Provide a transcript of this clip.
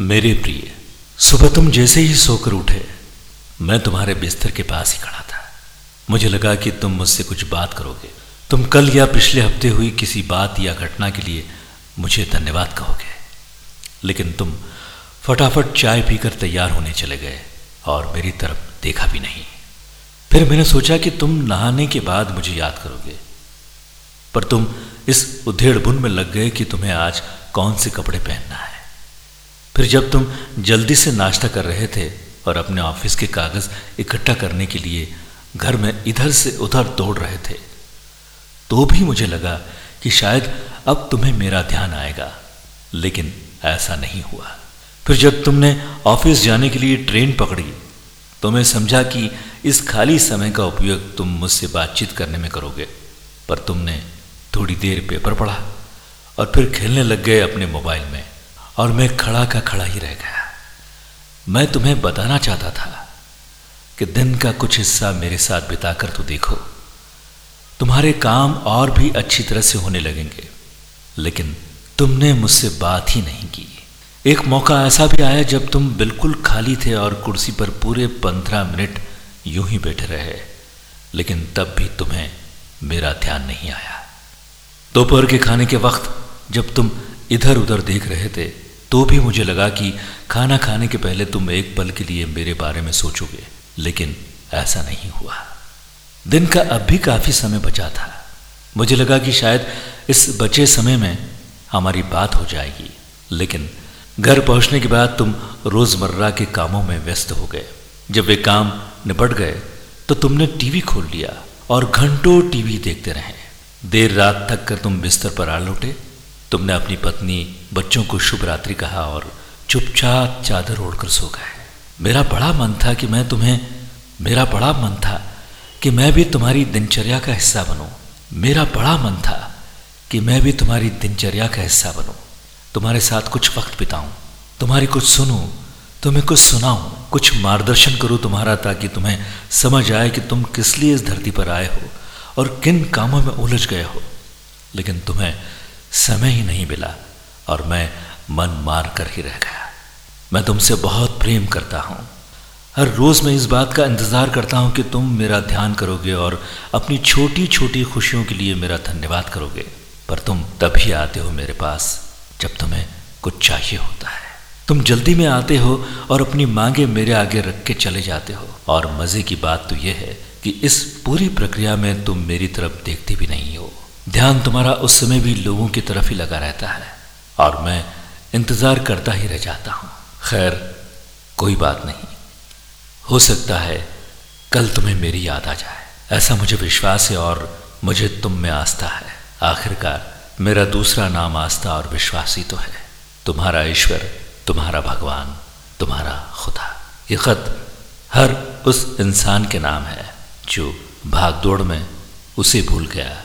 मेरे प्रिय, सुबह तुम जैसे ही सोकर उठे, मैं तुम्हारे बिस्तर के पास ही खड़ा था। मुझे लगा कि तुम मुझसे कुछ बात करोगे। तुम कल या पिछले हफ़्ते हुई किसी बात या घटना के लिए मुझे धन्यवाद कहोगे। लेकिन तुम फटाफट चाय पीकर तैयार होने चले गए और मेरी तरफ़ देखा भी नहीं। फिर मैंने सोचा कि तुम नहाने के बाद मुझे याद करोगे। पर तुम इस उधेड़ बुन में लग गए कि तुम्हें आज कौन से कपड़े पहनना है। फिर जब तुम जल्दी से नाश्ता कर रहे थे और अपने ऑफ़िस के कागज़ इकट्ठा करने के लिए घर में इधर से उधर दौड़ रहे थे तो भी मुझे लगा कि शायद अब तुम्हें मेरा ध्यान आएगा, लेकिन ऐसा नहीं हुआ। फिर जब तुमने ऑफ़िस जाने के लिए ट्रेन पकड़ी तो मैं समझा कि इस खाली समय का उपयोग तुम मुझसे बातचीत करने में करोगे, पर तुमने थोड़ी देर पेपर पढ़ा और फिर खेलने लग गए अपने मोबाइल में। और मैं खड़ा का खड़ा ही रह गया। मैं तुम्हें बताना चाहता था कि दिन का कुछ हिस्सा मेरे साथ बिताकर तो देखो, तुम्हारे काम और भी अच्छी तरह से होने लगेंगे, लेकिन तुमने मुझसे बात ही नहीं की। एक मौका ऐसा भी आया जब तुम बिल्कुल खाली थे और कुर्सी पर पूरे पंद्रह मिनट यूँ ही बैठे रहे, लेकिन तब भी तुम्हें मेरा ध्यान नहीं आया। दोपहर के खाने के वक्त जब तुम इधर उधर देख रहे थे तो भी मुझे लगा कि खाना खाने के पहले तुम एक पल के लिए मेरे बारे में सोचोगे, लेकिन ऐसा नहीं हुआ। दिन का अब भी काफ़ी समय बचा था। मुझे लगा कि शायद इस बचे समय में हमारी बात हो जाएगी, लेकिन घर पहुँचने के बाद तुम रोज़मर्रा के कामों में व्यस्त हो गए। जब वे काम निपट गए तो तुमने टीवी खोल लिया और घंटों टीवी देखते रहे। देर रात तक कर तुम बिस्तर पर आ लौटे तुमने अपनी पत्नी, बच्चों को शुभ रात्रि कहा और चुपचाप चादर ओढ़कर सो गए। मेरा बड़ा मन था कि मैं तुम्हें, मेरा बड़ा मन था कि मैं भी तुम्हारी दिनचर्या का हिस्सा बनूं। मेरा बड़ा मन था कि मैं भी तुम्हारी दिनचर्या का हिस्सा बनूं। तुम्हारे साथ कुछ वक्त बिताऊं, तुम्हारी कुछ सुनूं, तुम्हें कुछ सुनाऊं, कुछ मार्गदर्शन करूँ तुम्हारा ताकि तुम्हें समझ आए कि तुम किस लिए इस धरती पर आए हो और किन कामों में उलझ गए हो। लेकिन तुम्हें समय ही नहीं मिला और मैं मन मार कर ही रह गया। मैं तुमसे बहुत प्रेम करता हूँ। हर रोज मैं इस बात का इंतज़ार करता हूँ कि तुम मेरा ध्यान करोगे और अपनी छोटी छोटी खुशियों के लिए मेरा धन्यवाद करोगे। पर तुम तभी आते हो मेरे पास जब तुम्हें कुछ चाहिए होता है। तुम जल्दी में आते हो और अपनी मांगे मेरे आगे रख के चले जाते हो। और मज़े की बात तो यह है कि इस पूरी प्रक्रिया में तुम मेरी तरफ़ देखते भी नहीं। ध्यान तुम्हारा उस समय भी लोगों की तरफ़ ही लगा रहता है और मैं इंतज़ार करता ही रह जाता हूँ। खैर, कोई बात नहीं। हो सकता है कल तुम्हें मेरी याद आ जाए। ऐसा मुझे विश्वास है और मुझे तुम में आस्था है। आखिरकार मेरा दूसरा नाम आस्था और विश्वास ही तो है। तुम्हारा ईश्वर, तुम्हारा भगवान, तुम्हारा खुदा। ये खत हर उस इंसान के नाम है जो भागदौड़ में उसे भूल गया।